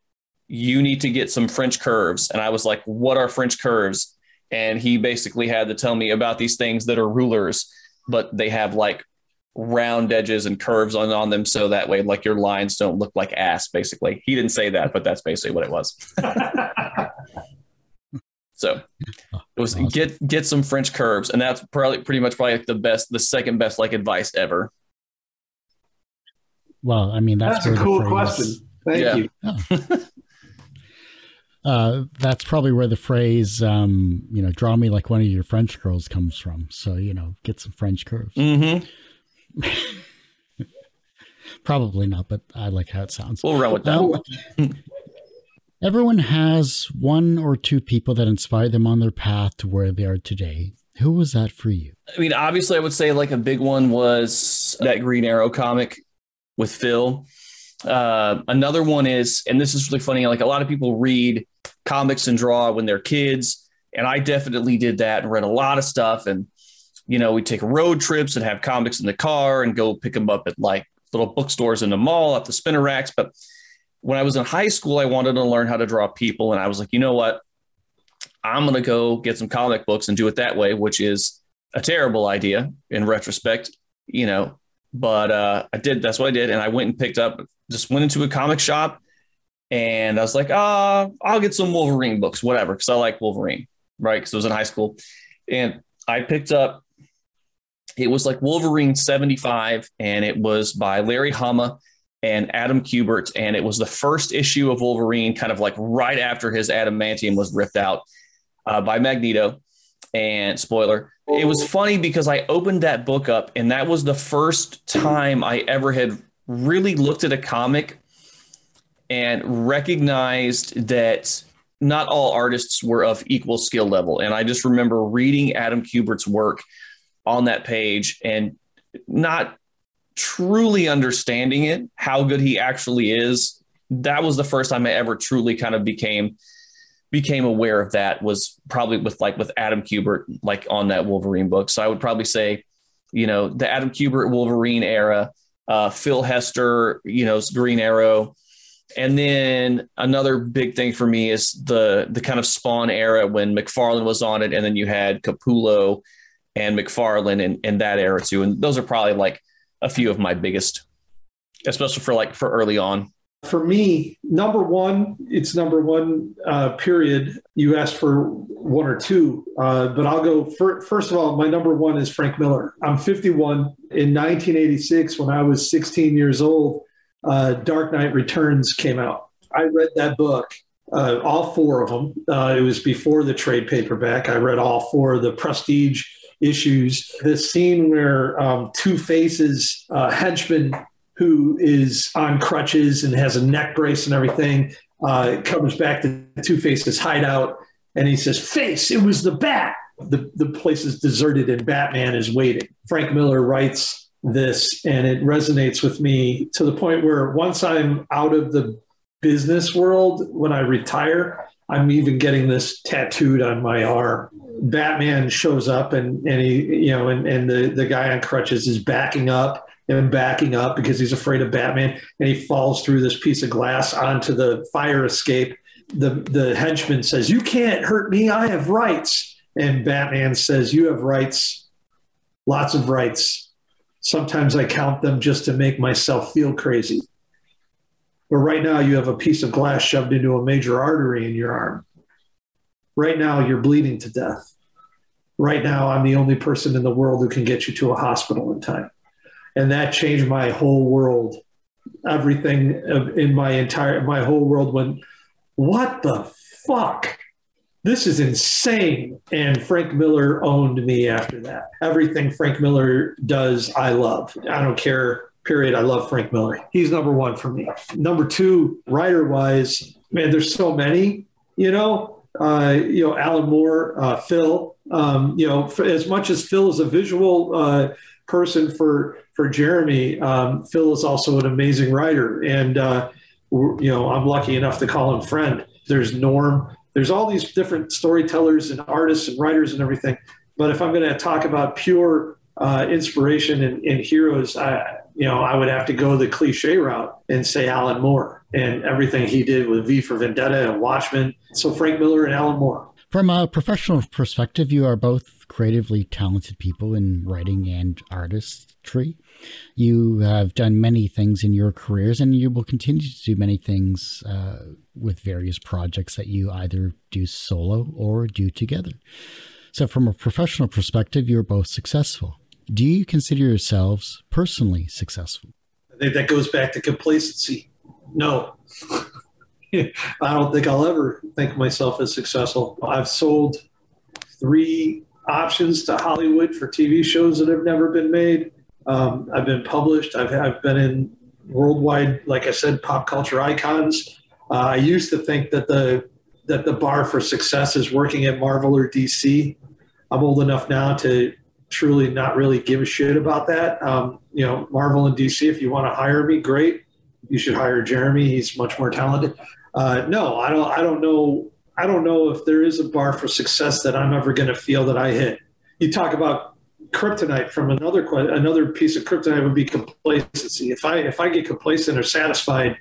"You need to get some French curves." And I was like, "What are French curves?" And he basically had to tell me about these things that are rulers, but they have like round edges and curves on, on them so that way like your lines don't look like ass basically he didn't say that but that's basically what it was So it was awesome. get get some French curves, and that's probably pretty much probably the best, the second best like advice ever. Well, I mean that's, that's a cool question. Thank yeah. you. Oh. Uh, that's probably where the phrase, um, you know, draw me like one of your French girls comes from. So, you know, get some French curves. Mm-hmm. probably not, but I like how it sounds. We'll run with that. everyone has one or two people that inspire them on their path to where they are today. Who was that for you? I mean, obviously, I would say like a big one was that Green Arrow comic with Phil. Uh, another one is, and this is really funny, like a lot of people read comics and draw when they're kids. And I definitely did that and read a lot of stuff. And, you know, we take road trips and have comics in the car and go pick them up at like little bookstores in the mall at the spinner racks. But when I was in high school, I wanted to learn how to draw people. And I was like, you know what? I'm going to go get some comic books and do it that way, which is a terrible idea in retrospect, you know. But uh, I did, that's what I did. And I went and picked up, just went into a comic shop and I was like, ah, oh, I'll get some Wolverine books, whatever, because I like Wolverine, right? Because I was in high school. And I picked up, it was like Wolverine 75, and it was by Larry Hama and Adam Kubert. And it was the first issue of Wolverine, kind of like right after his adamantium was ripped out uh, by Magneto. And spoiler, it was funny because I opened that book up, and that was the first time I ever had really looked at a comic and recognized that not all artists were of equal skill level. And I just remember reading Adam Kubert's work on that page and not truly understanding it, how good he actually is. That was the first time I ever truly kind of became became aware of that was probably with like with Adam Kubert, like on that Wolverine book. So I would probably say, you know, the Adam Kubert Wolverine era, uh, Phil Hester, you know, Green Arrow, and then another big thing for me is the the kind of Spawn era when McFarlane was on it, and then you had Capullo and McFarlane and, in that era too. And those are probably like a few of my biggest, especially for like for early on. For me, number one, it's number one. Uh, period. You asked for one or two, uh, but I'll go. For, first of all, my number one is Frank Miller. I'm 51. In 1986, when I was 16 years old, uh, Dark Knight Returns came out. I read that book, uh, all four of them. Uh, it was before the trade paperback. I read all four of the prestige issues. The scene where um, Two-Face's uh, henchman, who is on crutches and has a neck brace and everything, uh, comes back to Two-Face's hideout and he says, Face, it was the bat. The, the place is deserted and Batman is waiting. Frank Miller writes this and it resonates with me to the point where once I'm out of the business world, when I retire, I'm even getting this tattooed on my arm. Batman shows up and, and he, you know, and, and the, the guy on crutches is backing up and backing up because he's afraid of Batman. And he falls through this piece of glass onto the fire escape. The, the henchman says, You can't hurt me. I have rights. And Batman says, You have rights, lots of rights Sometimes I count them just to make myself feel crazy. But right now, you have a piece of glass shoved into a major artery in your arm. Right now, you're bleeding to death. Right now, I'm the only person in the world who can get you to a hospital in time. And that changed my whole world. Everything in my entire, my whole world went, what the fuck? This is insane. And Frank Miller owned me after that. Everything Frank Miller does, I love. I don't care, period. I love Frank Miller. He's number one for me. Number two, writer wise, man, there's so many, you know. Uh, you know, Alan Moore, uh, Phil. Um, you know, as much as Phil is a visual uh, person for for Jeremy, um, Phil is also an amazing writer, and uh, you know, I'm lucky enough to call him friend. There's Norm there's all these different storytellers and artists and writers and everything. But if I'm going to talk about pure uh, inspiration and, and heroes, I, you know, I would have to go the cliche route and say Alan Moore and everything he did with V for Vendetta and Watchmen. So Frank Miller and Alan Moore. From a professional perspective, you are both creatively talented people in writing and artistry. You have done many things in your careers, and you will continue to do many things uh, with various projects that you either do solo or do together. So, from a professional perspective, you're both successful. Do you consider yourselves personally successful? I think that goes back to complacency. No. I don't think I'll ever think myself as successful. I've sold three options to Hollywood for TV shows that have never been made. Um, I've been published. I've, I've been in worldwide, like I said, pop culture icons. Uh, I used to think that the that the bar for success is working at Marvel or DC. I'm old enough now to truly not really give a shit about that. Um, you know, Marvel and DC, if you want to hire me, great. You should hire Jeremy. He's much more talented. Uh, no, I don't. I don't know. I don't know if there is a bar for success that I'm ever going to feel that I hit. You talk about kryptonite from another another piece of kryptonite would be complacency. If I if I get complacent or satisfied,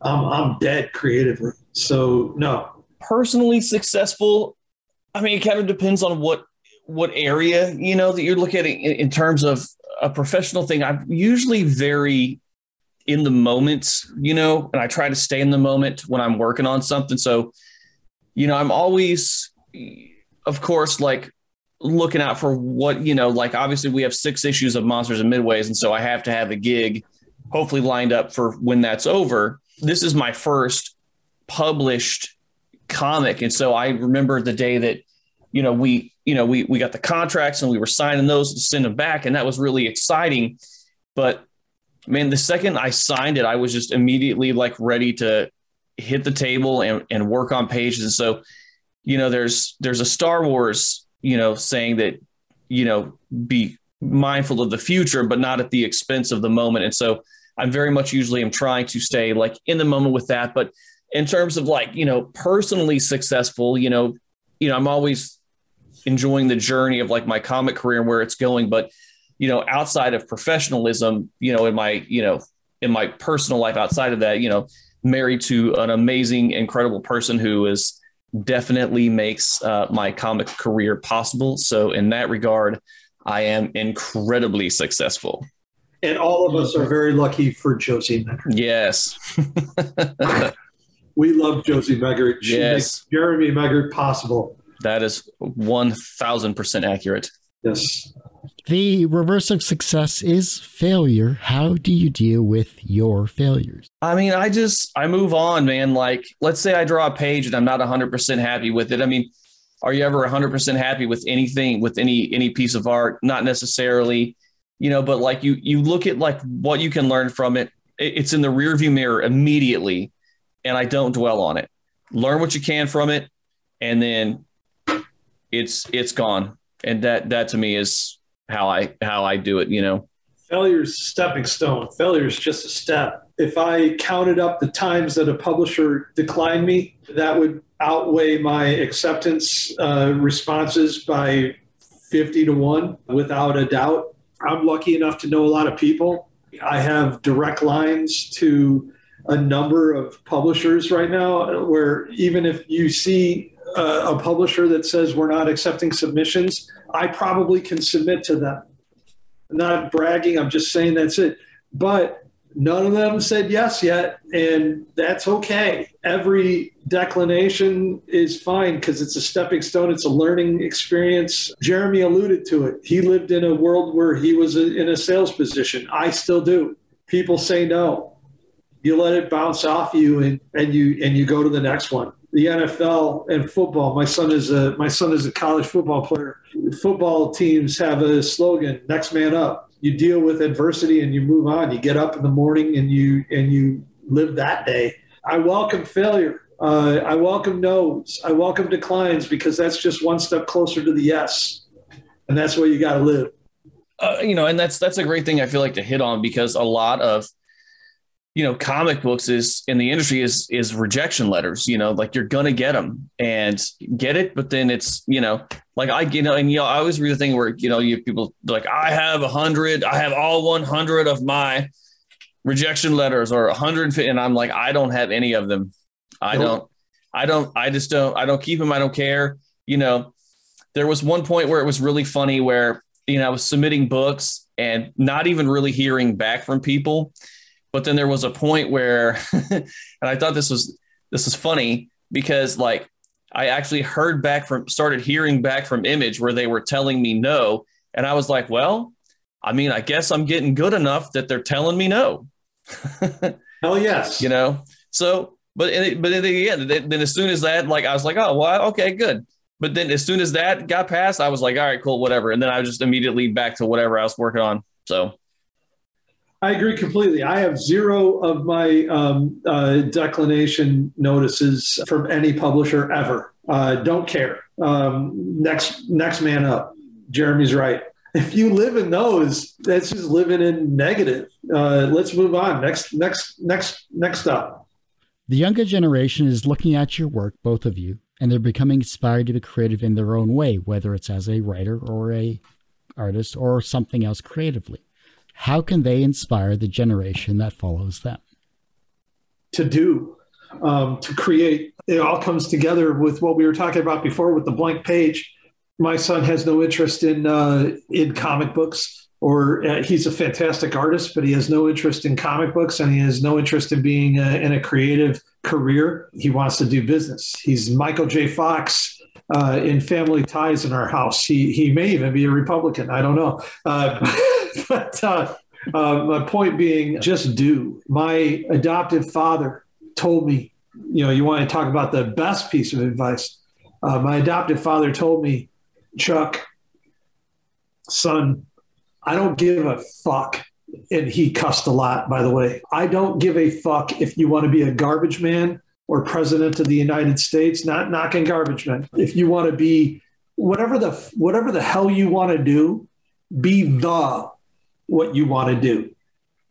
I'm I'm dead creatively. So no. Personally successful, I mean, it kind of depends on what what area you know that you're looking at in, terms of a professional thing. I'm usually very in the moment, you know, and I try to stay in the moment when I'm working on something. So, you know, I'm always, of course, like looking out for what, you know, like obviously we have six issues of Monsters and Midways. And so I have to have a gig hopefully lined up for when that's over. This is my first published comic. And so I remember the day that, you know, we, you know, we, we got the contracts and we were signing those to send them back. And that was really exciting. But man, the second I signed it, I was just immediately like ready to hit the table and, and work on pages. And so, you know, there's there's a Star Wars, you know, saying that, you know, be mindful of the future, but not at the expense of the moment. And so I'm very much usually am trying to stay like in the moment with that. But in terms of like, you know, personally successful, you know, you know, I'm always enjoying the journey of like my comic career and where it's going. But you know, outside of professionalism, you know, in my, you know, in my personal life outside of that, you know, married to an amazing, incredible person who is definitely makes uh, my comic career possible. So in that regard, I am incredibly successful. And all of us are very lucky for Josie Megert. Yes. we love Josie Megert. She yes. makes Jeremy Megert possible. That is 1000% accurate. Yes. The reverse of success is failure. How do you deal with your failures? I mean, I just I move on, man. Like, let's say I draw a page and I'm not 100% happy with it. I mean, are you ever 100% happy with anything with any any piece of art? Not necessarily, you know, but like you you look at like what you can learn from it. It's in the rearview mirror immediately, and I don't dwell on it. Learn what you can from it, and then it's it's gone. And that that to me is how I how I do it. You know, failure is a stepping stone. Failure is just a step. If I counted up the times that a publisher declined me, that would outweigh my acceptance uh, responses by 50 to 1 without a doubt. I'm lucky enough to know a lot of people. I have direct lines to a number of publishers right now where even if you see a, a publisher that says we're not accepting submissions, I probably can submit to them. I'm not bragging, I'm just saying that's it. But none of them said yes yet, and that's okay. Every declination is fine because it's a stepping stone, it's a learning experience. Jeremy alluded to it. He lived in a world where he was in a sales position. I still do. People say no. You let it bounce off you and, and you and you go to the next one the NFL and football. My son is a my son is a college football player. Football teams have a slogan: "Next man up." You deal with adversity and you move on. You get up in the morning and you and you live that day. I welcome failure. Uh, I welcome no's. I welcome declines because that's just one step closer to the yes, and that's where you got to live. Uh, you know, and that's that's a great thing I feel like to hit on because a lot of you know comic books is in the industry is is rejection letters you know like you're gonna get them and get it but then it's you know like i you know and you know i always read the thing where you know you have people like i have a hundred i have all 100 of my rejection letters or 150 and i'm like i don't have any of them i nope. don't i don't i just don't i don't keep them i don't care you know there was one point where it was really funny where you know I was submitting books and not even really hearing back from people. But then there was a point where, and I thought this was this is funny because like I actually heard back from started hearing back from Image where they were telling me no, and I was like, well, I mean, I guess I'm getting good enough that they're telling me no. Hell yes. You know, so but but then again, then as soon as that, like I was like, oh well, okay, good. But then as soon as that got passed, I was like, all right, cool, whatever. And then I was just immediately back to whatever I was working on. So I agree completely. I have zero of my um, uh, declination notices from any publisher ever. Uh, don't care. Um, next, next man up. Jeremy's right. If you live in those, that's just living in negative. Uh, let's move on. Next, next, next, next up. The younger generation is looking at your work, both of you, and they're becoming inspired to be creative in their own way, whether it's as a writer or a artist or something else creatively. How can they inspire the generation that follows them? To do, um, to create. It all comes together with what we were talking about before with the blank page. My son has no interest in uh, in comic books or uh, he's a fantastic artist, but he has no interest in comic books and he has no interest in being a, in a creative career. He wants to do business. He's Michael J. Fox uh, in Family Ties in our house. He he may even be a Republican. I don't know. Uh, but uh, uh, my point being, just do. My adoptive father told me, you know, you want to talk about the best piece of advice. My adoptive father told me, Chuck, son I don't give a fuck. And he cussed a lot, by the way. I don't give a fuck if you want to be a garbage man or president of the United States, not knocking garbage men. If you want to be whatever the whatever the hell you want to do, be the what you want to do.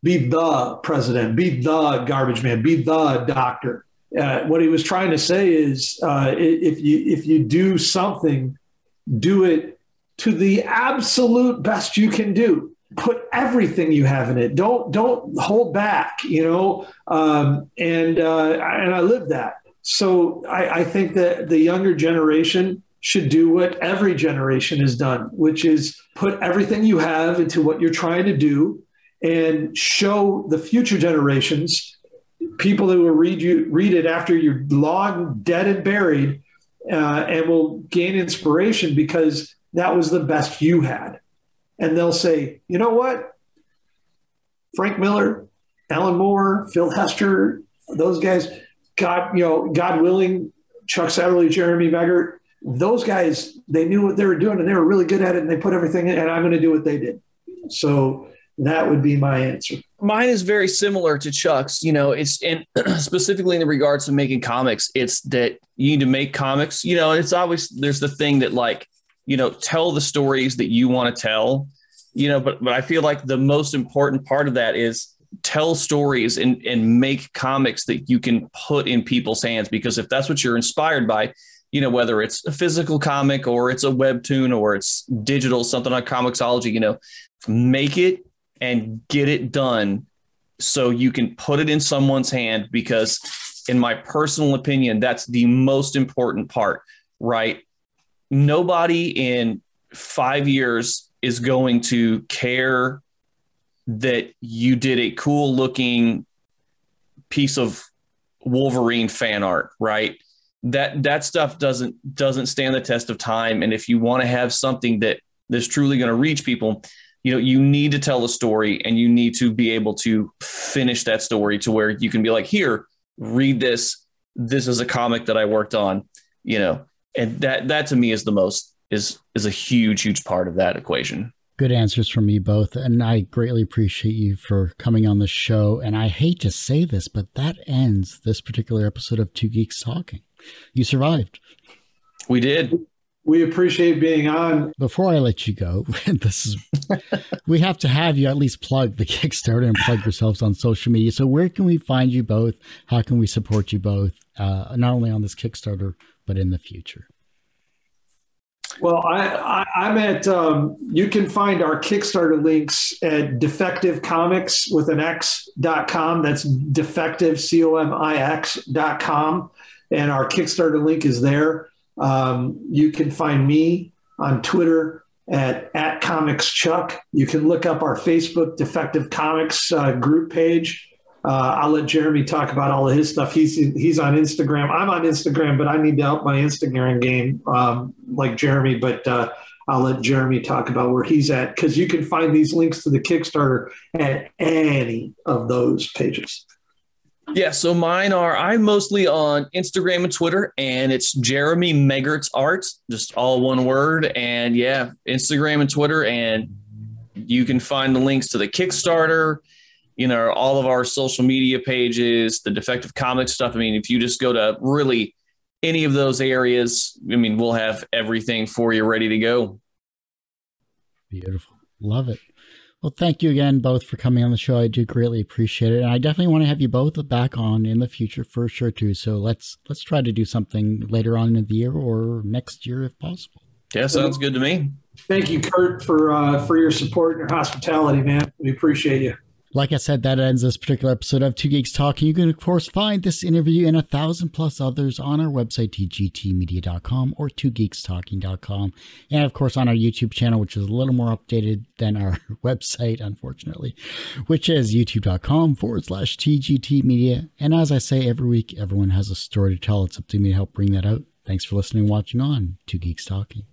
Be the president, be the garbage man, be the doctor. Uh, what he was trying to say is uh, if you if you do something, do it to the absolute best you can do put everything you have in it. Don't don't hold back you know? Um, and uh, and i live that. So I, I think that the younger generation should do what every generation has done which is put everything you have into what you're trying to do and show the future generations people that will read you read it after you're long dead and buried uh, and will gain inspiration because that was the best you had. And they'll say, you know what? Frank Miller, Alan Moore, Phil Hester, those guys, God, you know, God willing, Chuck Satterlee, Jeremy Megert, those guys, they knew what they were doing and they were really good at it and they put everything in, and I'm going to do what they did. So that would be my answer. Mine is very similar to Chuck's. You know, it's and specifically in the regards to making comics, it's that you need to make comics. You know, it's always there's the thing that like you know, tell the stories that you want to tell, you know, but, but I feel like the most important part of that is tell stories and, and make comics that you can put in people's hands. Because if that's what you're inspired by, you know, whether it's a physical comic or it's a webtoon or it's digital, something on Comixology, you know, make it and get it done so you can put it in someone's hand because in my personal opinion that's the most important part right nobody in five years is going to care that you did a cool looking piece of Wolverine fan art, right? That that stuff doesn't doesn't stand the test of time. And if you want to have something that that's truly going to reach people, you know, you need to tell a story and you need to be able to finish that story to where you can be like, here, read this. This is a comic that I worked on, you know and that that to me is the most is is a huge huge part of that equation. Good answers from you both and i greatly appreciate you for coming on the show. And i hate to say this but that ends this particular episode of two geeks talking. You survived. We did. We appreciate being on. Before i let you go this is we have to have you at least plug the kickstarter and plug yourselves on social media. So where can we find you both? How can we support you both uh, not only on this kickstarter but in the future? Well, I, am at, um, you can find our Kickstarter links at defective comics with an X.com. That's defective, C O M I X.com. And our Kickstarter link is there. Um, you can find me on Twitter at, at Comics Chuck. You can look up our Facebook Defective Comics uh, group page. Uh, I'll let Jeremy talk about all of his stuff. He's he's on Instagram. I'm on Instagram, but I need to help my Instagram game um, like Jeremy. But uh, I'll let Jeremy talk about where he's at because you can find these links to the Kickstarter at any of those pages. Yeah, so mine are I'm mostly on Instagram and Twitter, and it's Jeremy Megert's Art, just all one word. And yeah, Instagram and Twitter, and you can find the links to the Kickstarter you know, all of our social media pages, the defective comic stuff. I mean, if you just go to really any of those areas, I mean, we'll have everything for you ready to go. Beautiful. Love it. Well, thank you again both for coming on the show. I do greatly appreciate it. And I definitely want to have you both back on in the future for sure too. So let's let's try to do something later on in the year or next year if possible. Yeah, sounds good to me. Thank you, Kurt, for uh, for your support and your hospitality, man. We appreciate you. Like I said, that ends this particular episode of Two Geeks Talking. You can, of course, find this interview and a thousand plus others on our website, tgtmedia.com or twogeekstalking.com. And, of course, on our YouTube channel, which is a little more updated than our website, unfortunately, which is youtube.com forward slash tgtmedia. And as I say every week, everyone has a story to tell. It's up to me to help bring that out. Thanks for listening and watching on Two Geeks Talking.